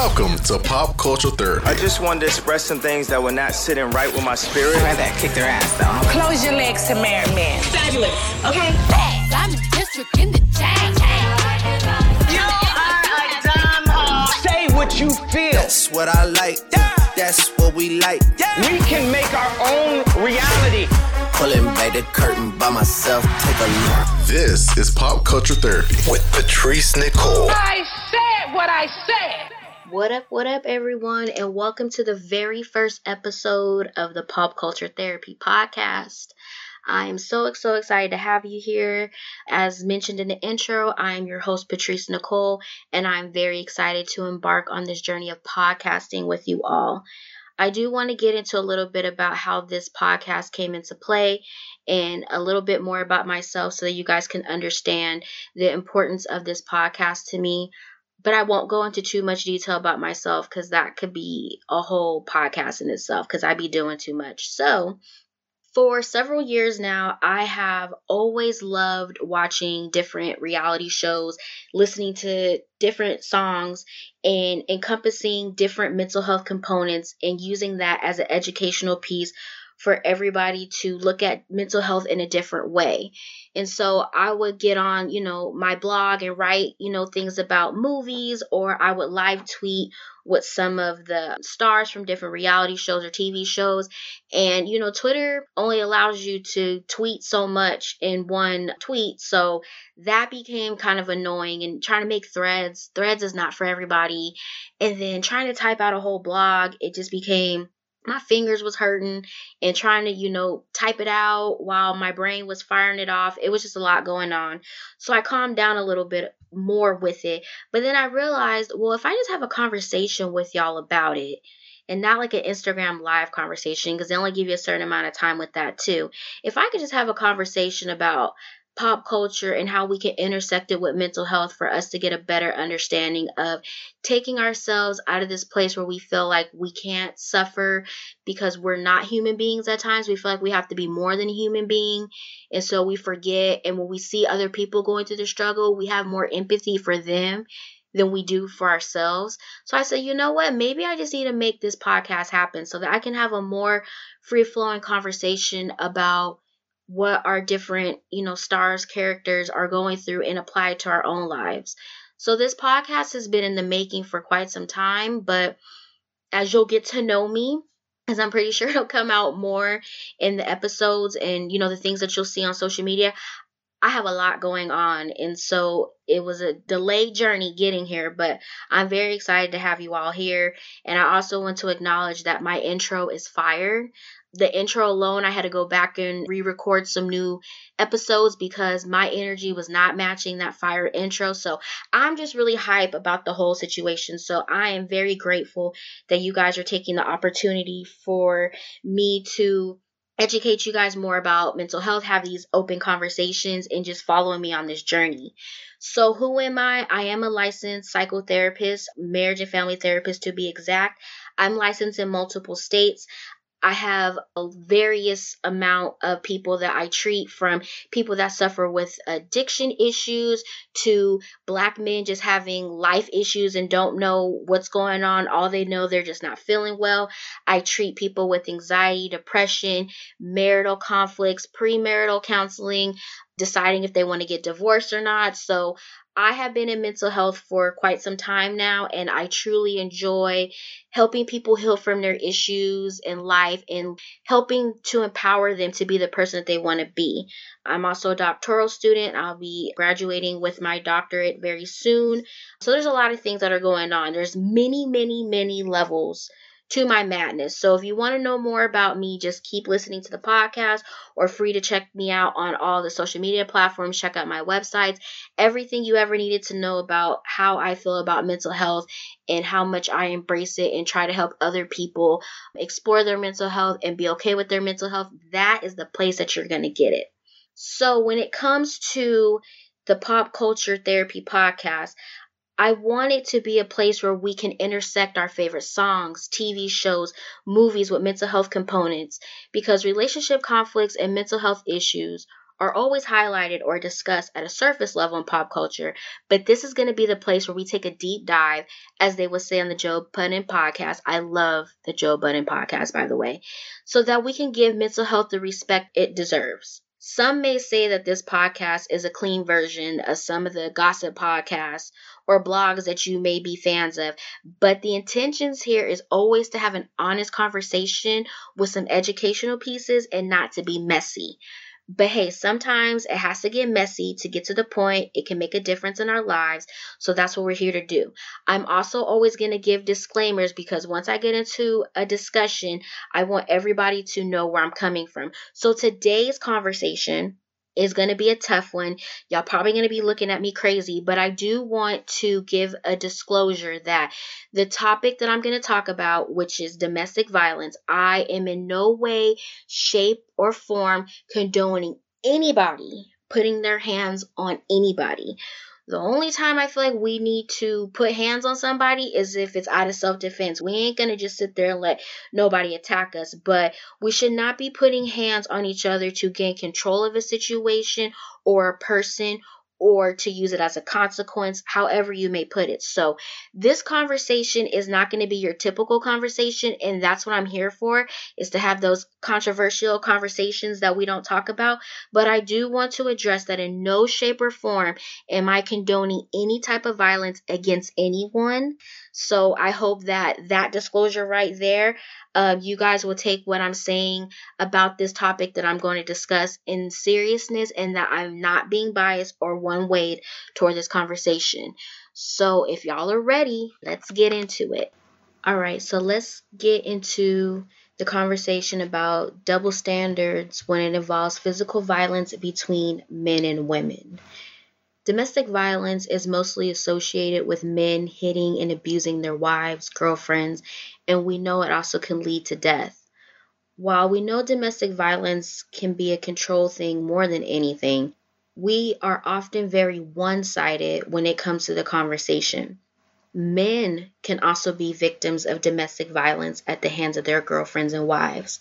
Welcome to Pop Culture Therapy. I just wanted to express some things that were not sitting right with my spirit. I'd rather kick their ass though. Close your legs to married men. Fabulous. Okay. I'm district in the chain. You are a dumb hoe. Say what you feel. That's what I like. That's what we like. We can make our own reality. Pulling back the curtain by myself. Take a look. This is Pop Culture Therapy with Patrice Nicole. I said what I said. What up, what up, everyone, and welcome to the very first episode of the Pop Culture Therapy Podcast. I am so, so excited to have you here. As mentioned in the intro, I am your host, Patrice Nicole, and I'm very excited to embark on this journey of podcasting with you all. I do want to get into a little bit about how this podcast came into play and a little bit more about myself so that you guys can understand the importance of this podcast to me but I won't go into too much detail about myself because that could be a whole podcast in itself because I'd be doing too much. So, for several years now, I have always loved watching different reality shows, listening to different songs, and encompassing different mental health components and using that as an educational piece for everybody to look at mental health in a different way. And so I would get on, you know, my blog and write, you know, things about movies, or I would live tweet with some of the stars from different reality shows or TV shows. And, you know, Twitter only allows you to tweet so much in one tweet. So that became kind of annoying and trying to make threads. Threads is not for everybody. And then trying to type out a whole blog, it just became my fingers was hurting and trying to you know type it out while my brain was firing it off. It was just a lot going on. So i calmed down a little bit more with it. But then i realized well if i just have a conversation with y'all about it and not like an Instagram live conversation because they only give you a certain amount of time with that too. If I could just have a conversation about pop culture and how we can intersect it with mental health for us to get a better understanding of taking ourselves out of this place where we feel like we can't suffer because we're not human beings at times. We feel like we have to be more than a human being. And so we forget. And when we see other people going through the struggle, we have more empathy for them than we do for ourselves. So I said, you know what? Maybe I just need to make this podcast happen so that I can have a more free flowing conversation about what our different, you know, stars, characters are going through and apply to our own lives. So this podcast has been in the making for quite some time, but as you'll get to know me, as I'm pretty sure it'll come out more in the episodes and you know the things that you'll see on social media. I have a lot going on, and so it was a delayed journey getting here, but I'm very excited to have you all here. And I also want to acknowledge that my intro is fired the intro alone, I had to go back and re record some new episodes because my energy was not matching that fire intro. So I'm just really hype about the whole situation. So I am very grateful that you guys are taking the opportunity for me to educate you guys more about mental health, have these open conversations, and just following me on this journey. So, who am I? I am a licensed psychotherapist, marriage and family therapist to be exact. I'm licensed in multiple states. I have a various amount of people that I treat from people that suffer with addiction issues to black men just having life issues and don't know what's going on. All they know they're just not feeling well. I treat people with anxiety, depression, marital conflicts, premarital counseling, deciding if they want to get divorced or not. So I have been in mental health for quite some time now, and I truly enjoy helping people heal from their issues in life and helping to empower them to be the person that they want to be. I'm also a doctoral student. I'll be graduating with my doctorate very soon. So there's a lot of things that are going on. There's many, many, many levels to my madness. So if you want to know more about me, just keep listening to the podcast or free to check me out on all the social media platforms. Check out my websites, everything you ever needed to know about how I feel about mental health and how much I embrace it and try to help other people explore their mental health and be okay with their mental health. That is the place that you're going to get it. So when it comes to the pop culture therapy podcast, I want it to be a place where we can intersect our favorite songs, TV shows, movies with mental health components because relationship conflicts and mental health issues are always highlighted or discussed at a surface level in pop culture, but this is going to be the place where we take a deep dive, as they would say on the Joe Budden podcast. I love the Joe Budden podcast, by the way, so that we can give mental health the respect it deserves. Some may say that this podcast is a clean version of some of the gossip podcasts or blogs that you may be fans of, but the intentions here is always to have an honest conversation with some educational pieces and not to be messy. But hey, sometimes it has to get messy to get to the point. It can make a difference in our lives. So that's what we're here to do. I'm also always going to give disclaimers because once I get into a discussion, I want everybody to know where I'm coming from. So today's conversation is going to be a tough one. Y'all probably going to be looking at me crazy, but I do want to give a disclosure that the topic that I'm going to talk about, which is domestic violence, I am in no way, shape, or form condoning anybody putting their hands on anybody. The only time I feel like we need to put hands on somebody is if it's out of self defense. We ain't gonna just sit there and let nobody attack us, but we should not be putting hands on each other to gain control of a situation or a person or to use it as a consequence, however you may put it. So, this conversation is not going to be your typical conversation, and that's what I'm here for is to have those controversial conversations that we don't talk about. But I do want to address that in no shape or form am I condoning any type of violence against anyone. So I hope that that disclosure right there, uh, you guys will take what I'm saying about this topic that I'm going to discuss in seriousness and that I'm not being biased or one way toward this conversation. So if y'all are ready, let's get into it. All right, so let's get into the conversation about double standards when it involves physical violence between men and women. Domestic violence is mostly associated with men hitting and abusing their wives, girlfriends, and we know it also can lead to death. While we know domestic violence can be a control thing more than anything, we are often very one sided when it comes to the conversation. Men can also be victims of domestic violence at the hands of their girlfriends and wives.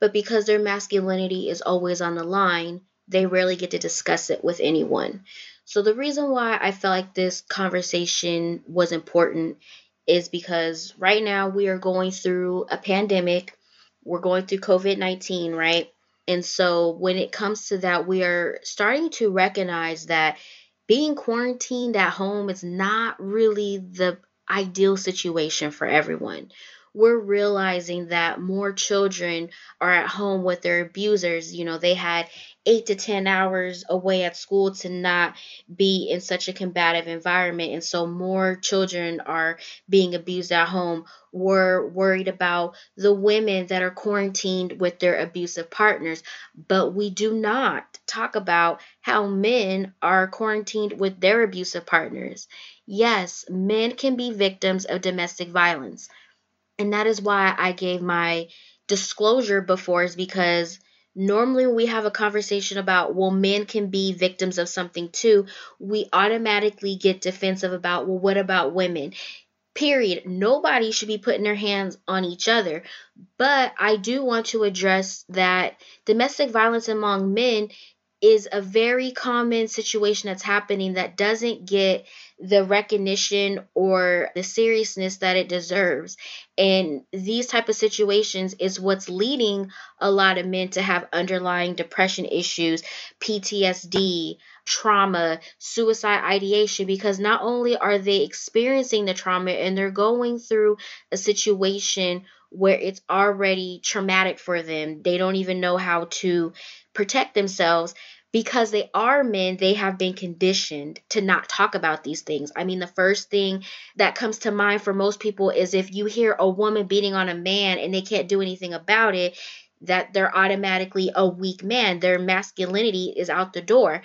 But because their masculinity is always on the line, they rarely get to discuss it with anyone. So, the reason why I felt like this conversation was important is because right now we are going through a pandemic. We're going through COVID 19, right? And so, when it comes to that, we are starting to recognize that being quarantined at home is not really the ideal situation for everyone we're realizing that more children are at home with their abusers. You know, they had eight to 10 hours away at school to not be in such a combative environment. And so more children are being abused at home. We're worried about the women that are quarantined with their abusive partners. But we do not talk about how men are quarantined with their abusive partners. Yes, men can be victims of domestic violence. And that is why I gave my disclosure before, is because normally when we have a conversation about, well, men can be victims of something too, we automatically get defensive about, well, what about women? Period. Nobody should be putting their hands on each other. But I do want to address that domestic violence among men is a very common situation that's happening that doesn't get the recognition or the seriousness that it deserves. And these type of situations is what's leading a lot of men to have underlying depression issues ptsd trauma suicide ideation because not only are they experiencing the trauma and they're going through a situation where it's already traumatic for them they don't even know how to protect themselves because they are men, they have been conditioned to not talk about these things. I mean, the first thing that comes to mind for most people is if you hear a woman beating on a man and they can't do anything about it, that they're automatically a weak man. Their masculinity is out the door.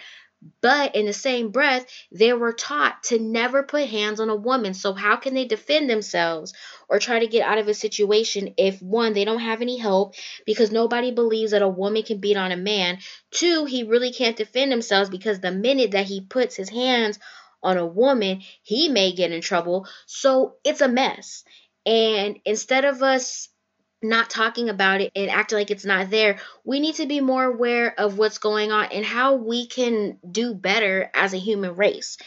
But in the same breath, they were taught to never put hands on a woman. So, how can they defend themselves or try to get out of a situation if one, they don't have any help because nobody believes that a woman can beat on a man? Two, he really can't defend himself because the minute that he puts his hands on a woman, he may get in trouble. So, it's a mess. And instead of us not talking about it and acting like it's not there. We need to be more aware of what's going on and how we can do better as a human race.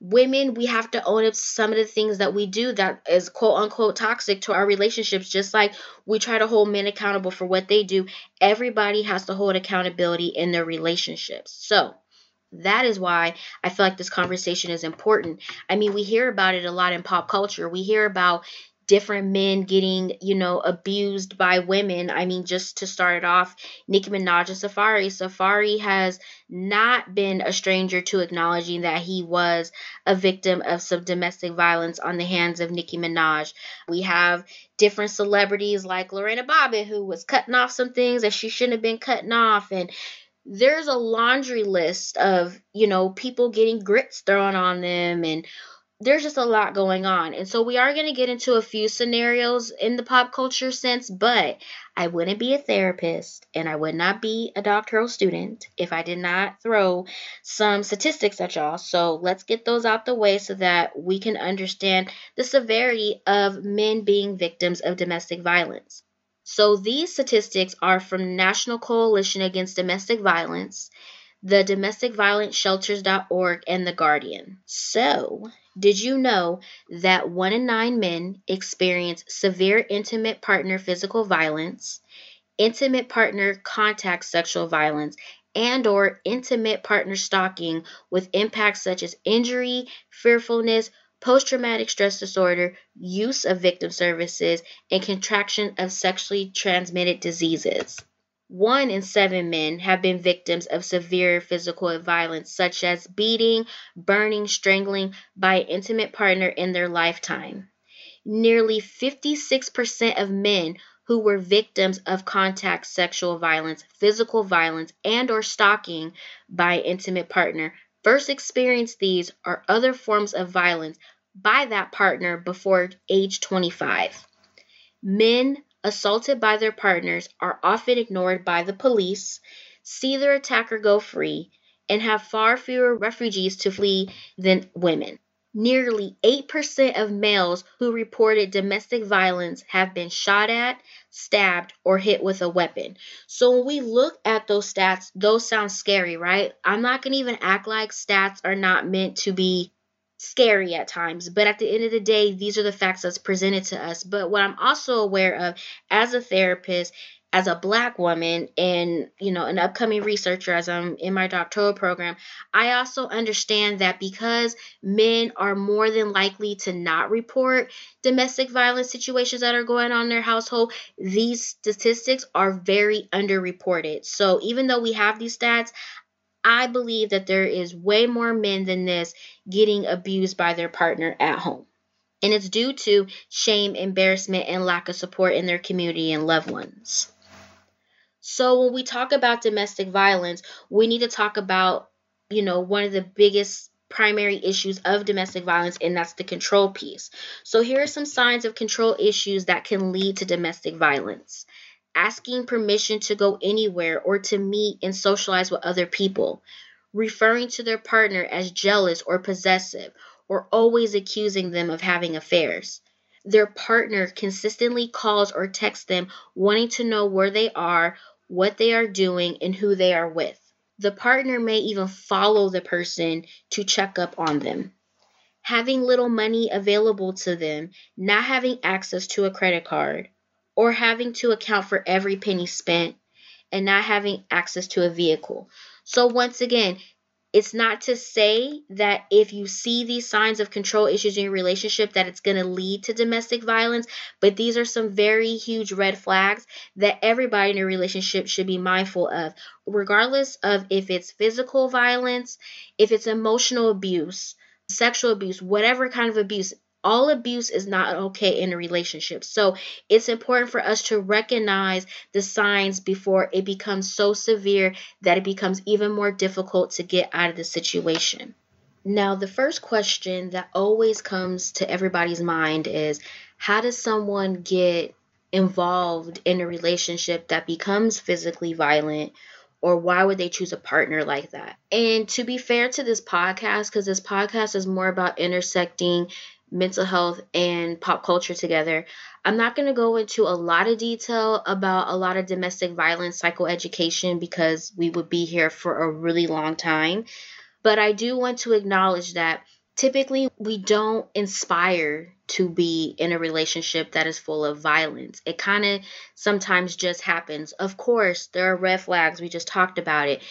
Women, we have to own up some of the things that we do that is quote unquote toxic to our relationships, just like we try to hold men accountable for what they do. Everybody has to hold accountability in their relationships. So, that is why I feel like this conversation is important. I mean, we hear about it a lot in pop culture. We hear about different men getting, you know, abused by women. I mean, just to start off, Nicki Minaj and Safaree. Safaree has not been a stranger to acknowledging that he was a victim of some domestic violence on the hands of Nicki Minaj. We have different celebrities like Lorena Bobbitt, who was cutting off some things that she shouldn't have been cutting off. And there's a laundry list of, you know, people getting grits thrown on them and there's just a lot going on. And so we are going to get into a few scenarios in the pop culture sense, but I wouldn't be a therapist and I would not be a doctoral student if I did not throw some statistics at y'all. So let's get those out the way so that we can understand the severity of men being victims of domestic violence. So these statistics are from National Coalition Against Domestic Violence, the domesticviolenceshelters.org and the Guardian. So, did you know that one in nine men experience severe intimate partner physical violence, intimate partner contact sexual violence, and or intimate partner stalking with impacts such as injury, fearfulness, post-traumatic stress disorder, use of victim services, and contraction of sexually transmitted diseases? One in seven men have been victims of severe physical violence, such as beating, burning, strangling by an intimate partner in their lifetime. Nearly 56% of men who were victims of contact sexual violence, physical violence, and or stalking by an intimate partner first experienced these or other forms of violence by that partner before age 25. Men assaulted by their partners are often ignored by the police, see their attacker go free, and have far fewer refugees to flee than women. Nearly 8% of males who reported domestic violence have been shot at, stabbed, or hit with a weapon. So when we look at those stats, those sound scary, right? I'm not going to even act like stats are not meant to be scary at times. But at the end of the day, these are the facts that's presented to us. But what I'm also aware of as a therapist, as a black woman and you know an upcoming researcher as i'm in my doctoral program i also understand that because men are more than likely to not report domestic violence situations that are going on in their household these statistics are very underreported so even though we have these stats I believe that there is way more men than this getting abused by their partner at home. And it's due to shame, embarrassment, and lack of support in their community and loved ones. So when we talk about domestic violence, we need to talk about, you know, one of the biggest primary issues of domestic violence, and that's the control piece. So here are some signs of control issues that can lead to domestic violence asking permission to go anywhere or to meet and socialize with other people, referring to their partner as jealous or possessive, or always accusing them of having affairs. Their partner consistently calls or texts them wanting to know where they are, what they are doing, and who they are with. The partner may even follow the person to check up on them. Having little money available to them, not having access to a credit card, or having to account for every penny spent and not having access to a vehicle. So, once again, it's not to say that if you see these signs of control issues in your relationship that it's going to lead to domestic violence but these are some very huge red flags that everybody in a relationship should be mindful of regardless of if it's physical violence if it's emotional abuse sexual abuse whatever kind of abuse all abuse is not okay in a relationship. So it's important for us to recognize the signs before it becomes so severe that it becomes even more difficult to get out of the situation. Now, the first question that always comes to everybody's mind is how does someone get involved in a relationship that becomes physically violent or why would they choose a partner like that? And to be fair to this podcast, because this podcast is more about intersecting mental health and pop culture together. I'm not going to go into a lot of detail about a lot of domestic violence psychoeducation because we would be here for a really long time. But I do want to acknowledge that typically we don't inspire to be in a relationship that is full of violence. It kind of sometimes just happens. Of course, there are red flags. We just talked about it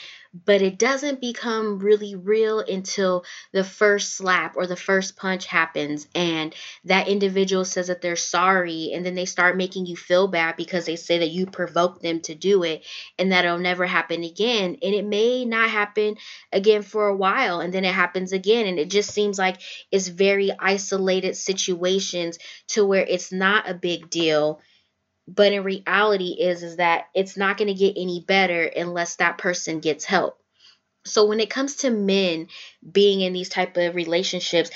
but it doesn't become really real until the first slap or the first punch happens and that individual says that they're sorry and then they start making you feel bad because they say that you provoked them to do it and that it'll never happen again. And it may not happen again for a while and then it happens again and it just seems like it's very isolated situations to where it's not a big deal but in reality is is that it's not going to get any better unless that person gets help. So when it comes to men being in these type of relationships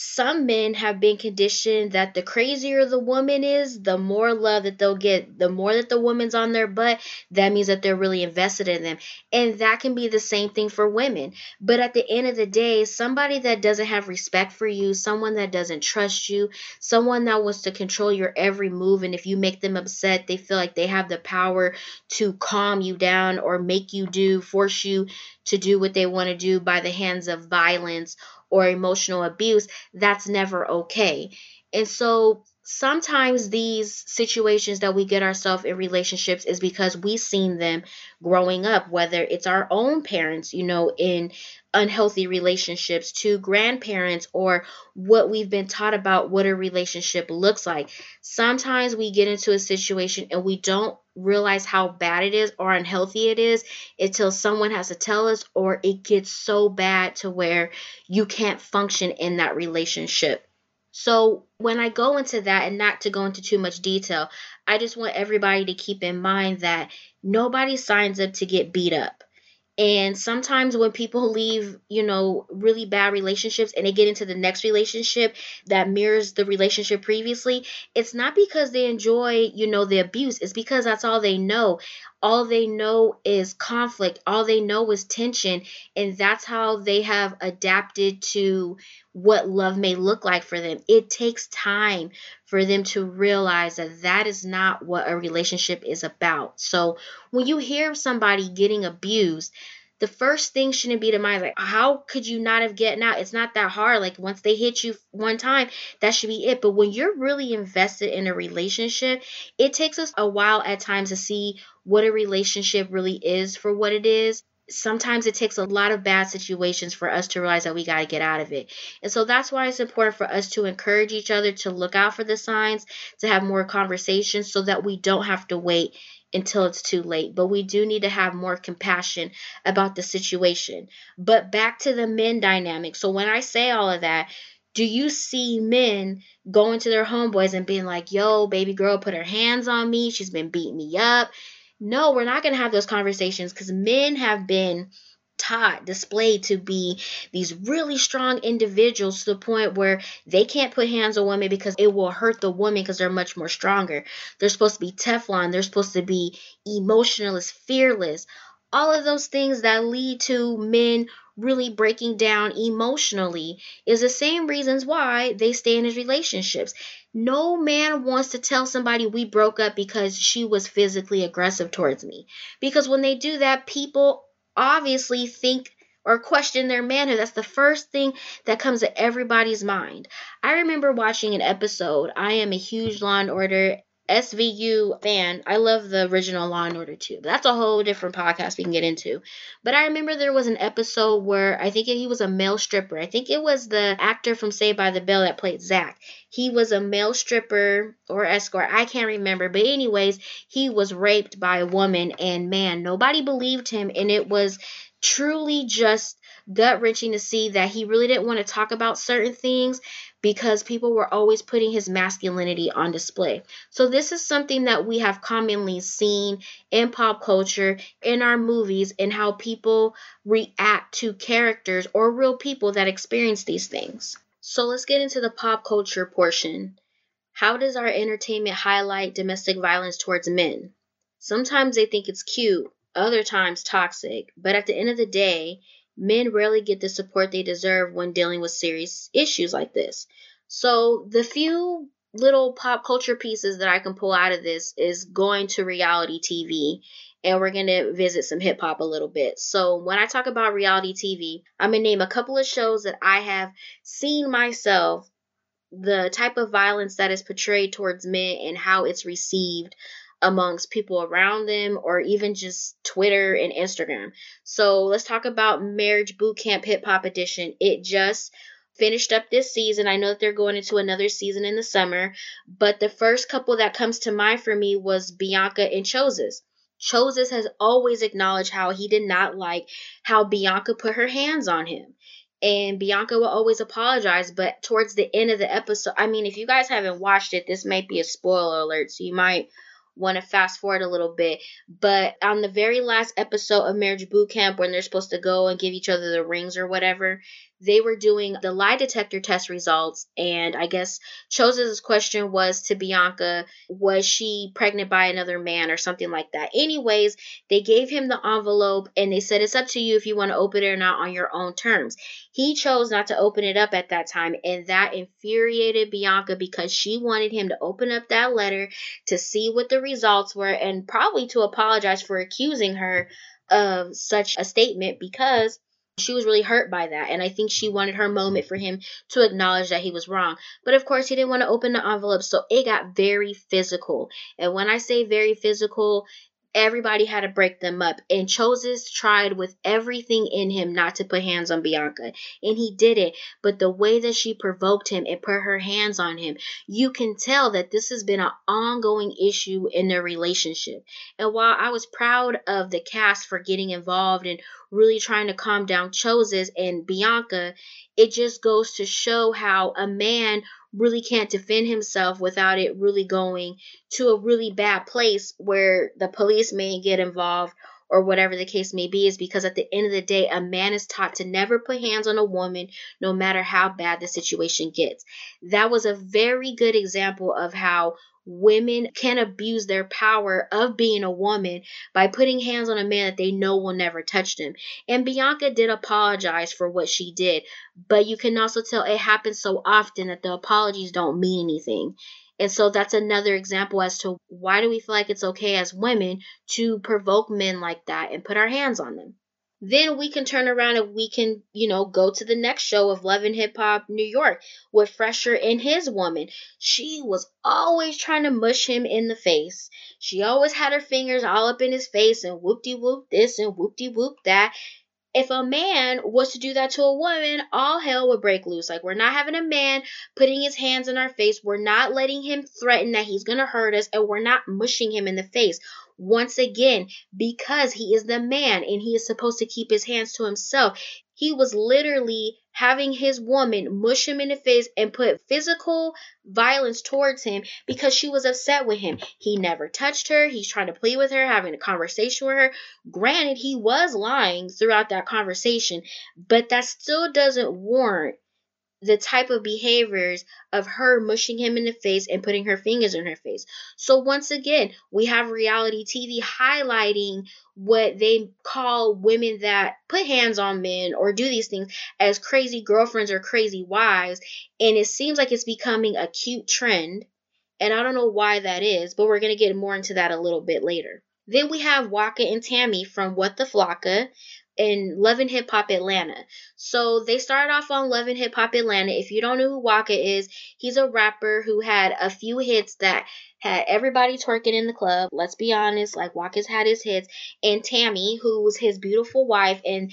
some men have been conditioned that the crazier the woman is, the more love that they'll get. The more that the woman's on their butt, that means that they're really invested in them. And that can be the same thing for women. But at the end of the day, somebody that doesn't have respect for you, someone that doesn't trust you, someone that wants to control your every move, and if you make them upset, they feel like they have the power to calm you down or make you do, force you to do what they want to do by the hands of violence or emotional abuse, that's never okay. And so sometimes these situations that we get ourselves in relationships is because we've seen them growing up, whether it's our own parents, you know, in unhealthy relationships to grandparents or what we've been taught about what a relationship looks like. Sometimes we get into a situation and we don't realize how bad it is or unhealthy it is until someone has to tell us or it gets so bad to where you can't function in that relationship. So, when I go into that and not to go into too much detail, I just want everybody to keep in mind that nobody signs up to get beat up. And sometimes when people leave, you know, really bad relationships and they get into the next relationship that mirrors the relationship previously, it's not because they enjoy, you know, the abuse. It's because that's all they know. All they know is conflict. All they know is tension. And that's how they have adapted to what love may look like for them. It takes time for them to realize that that is not what a relationship is about. So when you hear somebody getting abused, the first thing shouldn't be to mind like how could you not have gotten out? It's not that hard. Like once they hit you one time that should be it. But when you're really invested in a relationship it takes us a while at times to see what a relationship really is for what it is. Sometimes it takes a lot of bad situations for us to realize that we got to get out of it. And so that's why it's important for us to encourage each other to look out for the signs, to have more conversations so that we don't have to wait until it's too late. But we do need to have more compassion about the situation. But back to the men dynamic. So when I say all of that, do you see men going to their homeboys and being like, yo, baby girl put her hands on me. She's been beating me up no, we're not going to have those conversations because men have been taught, displayed to be these really strong individuals to the point where they can't put hands on women because it will hurt the woman because they're much more stronger. They're supposed to be Teflon, they're supposed to be emotionless, fearless. All of those things that lead to men really breaking down emotionally is the same reasons why they stay in his relationships. No man wants to tell somebody we broke up because she was physically aggressive towards me. Because when they do that, people obviously think or question their manhood. That's the first thing that comes to everybody's mind. I remember watching an episode. I am a huge Law and Order SVU fan. I love the original Law and Order too. That's a whole different podcast we can get into. But I remember there was an episode where I think he was a male stripper. I think it was the actor from Saved by the Bell that played Zack. He was a male stripper or escort. I can't remember. But anyways, he was raped by a woman and man, nobody believed him and it was truly just gut wrenching to see that he really didn't want to talk about certain things because people were always putting his masculinity on display. So, this is something that we have commonly seen in pop culture, in our movies, and how people react to characters or real people that experience these things. So, let's get into the pop culture portion. How does our entertainment highlight domestic violence towards men? Sometimes they think it's cute, other times toxic, but at the end of the day, men rarely get the support they deserve when dealing with serious issues like this. So the few little pop culture pieces that I can pull out of this is going to reality TV and we're going to visit some hip hop a little bit. So, when I talk about reality TV, I'm going to name a couple of shows that I have seen myself, the type of violence that is portrayed towards men and how it's received amongst people around them or even just Twitter and Instagram. So, let's talk about Marriage Boot Camp Hip Hop Edition. It just finished up this season. I know that they're going into another season in the summer, but the first couple that comes to mind for me was Bianca and Chozus. Chozus has always acknowledged how he did not like how Bianca put her hands on him. And Bianca will always apologize, but towards the end of the episode, I mean, if you guys haven't watched it, this might be a spoiler alert, so you might want to fast forward a little bit. But on the very last episode of Marriage Boot Camp, when they're supposed to go and give each other the rings or whatever, they were doing the lie detector test results and i guess Chozus' question was to bianca was she pregnant by another man or something like that. Anyways they gave him the envelope and they said it's up to you if you want to open it or not on your own terms. He chose not to open it up at that time and that infuriated bianca because she wanted him to open up that letter to see what the results were and probably to apologize for accusing her of such a statement because she was really hurt by that and i think she wanted her moment for him to acknowledge that he was wrong. But of course he didn't want to open the envelope so it got very physical. And when i say very physical everybody had to break them up. And Chozus tried with everything in him not to put hands on Bianca. And he did it. But the way that she provoked him and put her hands on him, you can tell that this has been an ongoing issue in their relationship. And while I was proud of the cast for getting involved and really trying to calm down Chozus and Bianca, it just goes to show how a man really can't defend himself without it really going to a really bad place where the police may get involved or whatever the case may be is because at the end of the day a man is taught to never put hands on a woman no matter how bad the situation gets. That was a very good example of how women can abuse their power of being a woman by putting hands on a man that they know will never touch them. And Bianca did apologize for what she did, but you can also tell it happens so often that the apologies don't mean anything. And so that's another example as to why do we feel like it's okay as women to provoke men like that and put our hands on them then we can turn around and we can, you know, go to the next show of Love and Hip Hop New York with Fresher and his woman. She was always trying to mush him in the face. She always had her fingers all up in his face and whoop de whoop this and whoop de whoop that. If a man was to do that to a woman, all hell would break loose. Like, we're not having a man putting his hands in our face. We're not letting him threaten that he's going to hurt us, and we're not mushing him in the face once again because he is the man and he is supposed to keep his hands to himself. He was literally having his woman mush him in the face and put physical violence towards him because she was upset with him. He never touched her. He's trying to play with her, having a conversation with her. Granted, he was lying throughout that conversation, but that still doesn't warrant the type of behaviors of her mushing him in the face and putting her fingers in her face. So once again, we have reality TV highlighting what they call women that put hands on men or do these things as crazy girlfriends or crazy wives, and it seems like it's becoming a cute trend. And I don't know why that is, but we're going to get more into that a little bit later. Then we have Waka and Tammy from What the Flocka in Love and Hip Hop Atlanta. So they started off on Love and Hip Hop Atlanta. If you don't know who Waka is, he's a rapper who had a few hits that had everybody twerking in the club. Let's be honest, like Waka's had his hits. And Tammy, who was his beautiful wife, and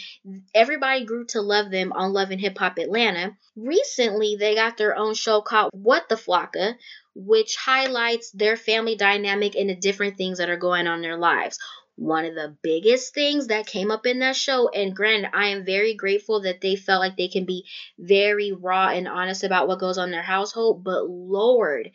everybody grew to love them on Love and Hip Hop Atlanta. Recently, they got their own show called What the Flocka, which highlights their family dynamic and the different things that are going on in their lives one of the biggest things that came up in that show. And granted i am very grateful that they felt like they can be very raw and honest about what goes on in their household but lord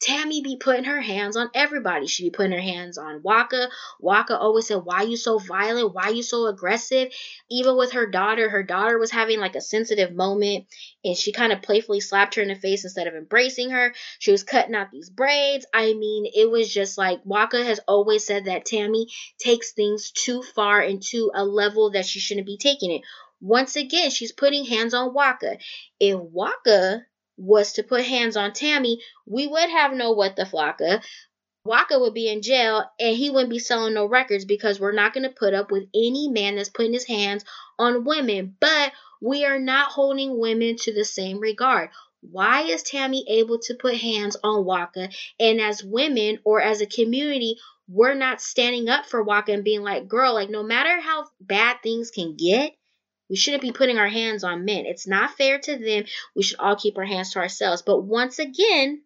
Tammy be putting her hands on everybody. She be putting her hands on Waka. Waka always said, Why you so violent? Why you so aggressive? Even with her daughter, her daughter was having like a sensitive moment and she kind of playfully slapped her in the face instead of embracing her. She was cutting out these braids. I mean, it was just like Waka has always said that Tammy takes things too far and to a level that she shouldn't be taking it. Once again, she's putting hands on Waka. If Waka was to put hands on Tammy, we would have no what the flocka. Waka would be in jail and he wouldn't be selling no records because we're not going to put up with any man that's putting his hands on women. But we are not holding women to the same regard. Why is Tammy able to put hands on Waka? And as women or as a community, we're not standing up for Waka and being like, girl, like no matter how bad things can get, we shouldn't be putting our hands on men. It's not fair to them. We should all keep our hands to ourselves. But once again,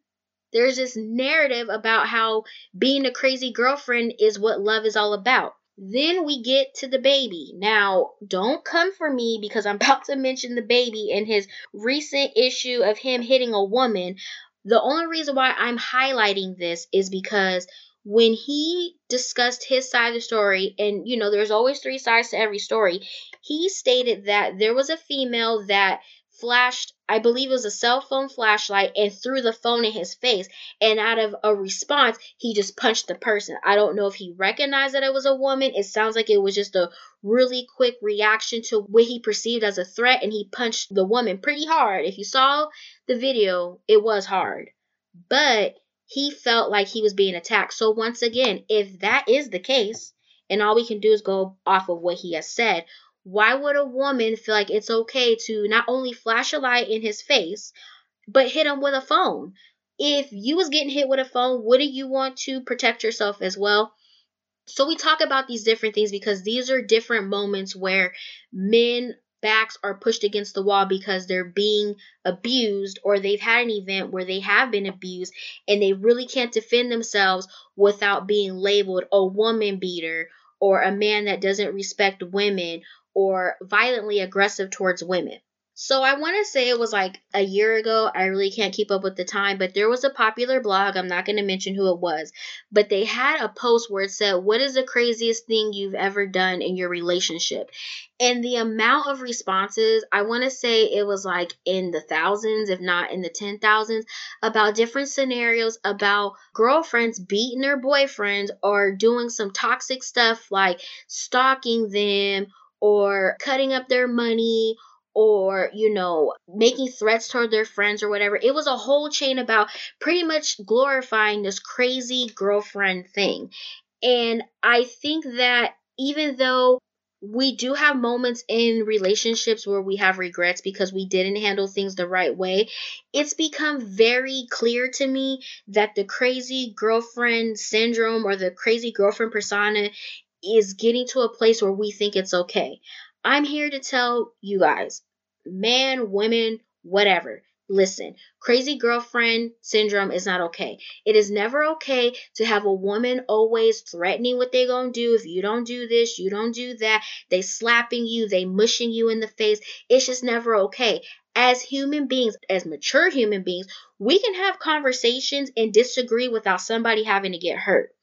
there's this narrative about how being a crazy girlfriend is what love is all about. Then we get to DaBaby. Now, don't come for me because I'm about to mention DaBaby and his recent issue of him hitting a woman. The only reason why I'm highlighting this is because when he discussed his side of the story, and you know, there's always three sides to every story, he stated that there was a female that flashed, I believe it was a cell phone flashlight, and threw the phone in his face. And out of a response, he just punched the person. I don't know if he recognized that it was a woman. It sounds like it was just a really quick reaction to what he perceived as a threat, and he punched the woman pretty hard. If you saw the video, it was hard. But he felt like he was being attacked. So, once again, if that is the case, and all we can do is go off of what he has said, why would a woman feel like it's okay to not only flash a light in his face, but hit him with a phone? If you was getting hit with a phone, wouldn't you want to protect yourself as well? So we talk about these different things because these are different moments where men backs are pushed against the wall because they're being abused or they've had an event where they have been abused and they really can't defend themselves without being labeled a woman beater or a man that doesn't respect women or violently aggressive towards women. So I want to say it was like a year ago. I really can't keep up with the time, but there was a popular blog. I'm not going to mention who it was, but they had a post where it said, What is the craziest thing you've ever done in your relationship? And the amount of responses, I want to say it was like in the thousands, if not in the 10,000s, about different scenarios about girlfriends beating their boyfriends or doing some toxic stuff like stalking them or cutting up their money or you know making threats toward their friends or whatever it was a whole chain about pretty much glorifying this crazy girlfriend thing and i think that even though we do have moments in relationships where we have regrets because we didn't handle things the right way. It's become very clear to me that the crazy girlfriend syndrome or the crazy girlfriend persona is getting to a place where we think it's okay. I'm here to tell you guys, man, women, whatever. Listen, crazy girlfriend syndrome is not okay. It is never okay to have a woman always threatening what they gonna do. If you don't do this, you don't do that. They slapping you, they mushing you in the face. It's just never okay. As human beings, as mature human beings, we can have conversations and disagree without somebody having to get hurt.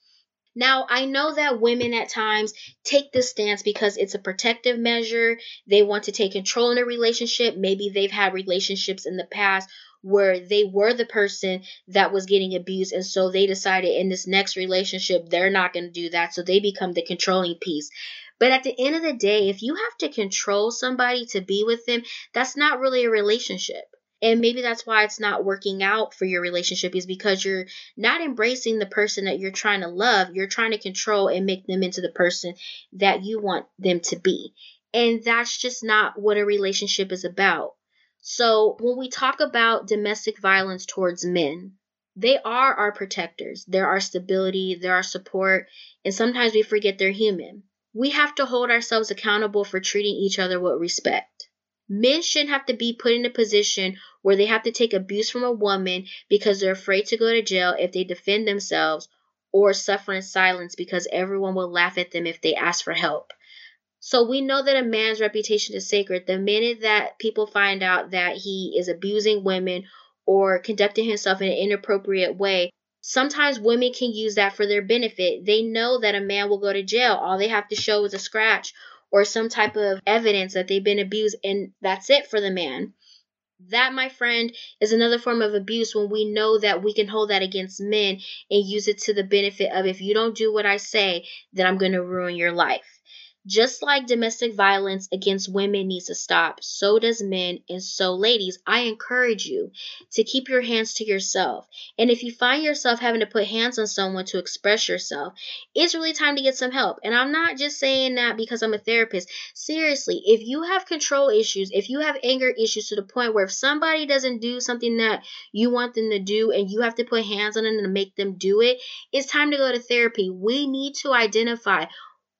Now, I know that women at times take this stance because it's a protective measure. They want to take control in a relationship. Maybe they've had relationships in the past where they were the person that was getting abused. And so they decided in this next relationship, they're not going to do that. So they become the controlling piece. But at the end of the day, if you have to control somebody to be with them, that's not really a relationship. And maybe that's why it's not working out for your relationship is because you're not embracing the person that you're trying to love. You're trying to control and make them into the person that you want them to be. And that's just not what a relationship is about. So when we talk about domestic violence towards men, they are our protectors. They're our stability, they're our support, and sometimes we forget they're human. We have to hold ourselves accountable for treating each other with respect. Men shouldn't have to be put in a position where they have to take abuse from a woman because they're afraid to go to jail if they defend themselves or suffer in silence because everyone will laugh at them if they ask for help. So we know that a man's reputation is sacred. The minute that people find out that he is abusing women or conducting himself in an inappropriate way, sometimes women can use that for their benefit. They know that a man will go to jail. All they have to show is a scratch or some type of evidence that they've been abused, and that's it for the man. That, my friend, is another form of abuse when we know that we can hold that against men and use it to the benefit of if you don't do what I say, then I'm going to ruin your life. Just like domestic violence against women needs to stop, so does men and so ladies. I encourage you to keep your hands to yourself. And if you find yourself having to put hands on someone to express yourself, it's really time to get some help. And I'm not just saying that because I'm a therapist. Seriously, if you have control issues, if you have anger issues to the point where if somebody doesn't do something that you want them to do and you have to put hands on them to make them do it, it's time to go to therapy. We need to identify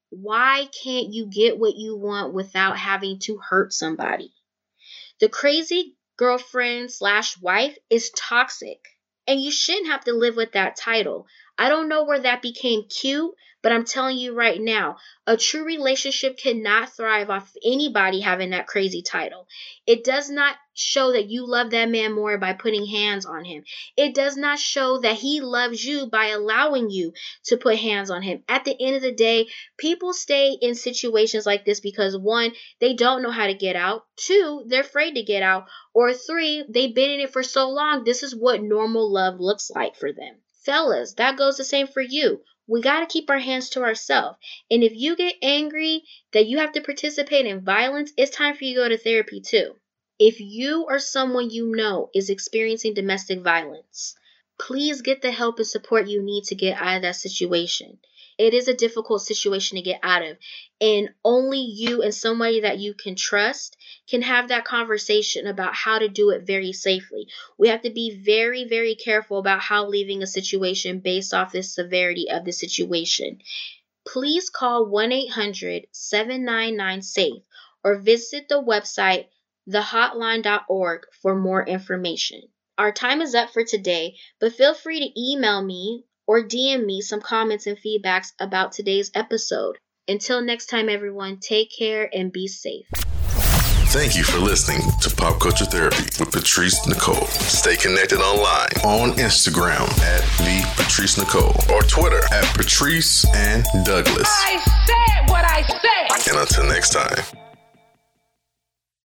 why can't you get what you want without having to hurt somebody? The crazy girlfriend slash wife is toxic. And you shouldn't have to live with that title. I don't know where that became cute, but I'm telling you right now, a true relationship cannot thrive off anybody having that crazy title. It does not show that you love that man more by putting hands on him. It does not show that he loves you by allowing you to put hands on him. At the end of the day, people stay in situations like this because one, they don't know how to get out. Two, they're afraid to get out. Or three, they've been in it for so long. This is what normal love looks like for them. Fellas, that goes the same for you we got to keep our hands to ourselves. And if you get angry that you have to participate in violence, it's time for you to go to therapy too. If you or someone you know is experiencing domestic violence, please get the help and support you need to get out of that situation. It is a difficult situation to get out of, and only you and somebody that you can trust can have that conversation about how to do it very safely. We have to be very, very careful about how leaving a situation based off the severity of the situation. Please call 1 800 799 SAFE or visit the website thehotline.org for more information. Our time is up for today, but feel free to email me or DM me some comments and feedbacks about today's episode. Until next time, everyone, take care and be safe. Thank you for listening to Pop Culture Therapy with Patrice Nicole. Stay connected online on Instagram at the Patrice Nicole or Twitter at Patrice and Douglas. I said what I said. And until next time.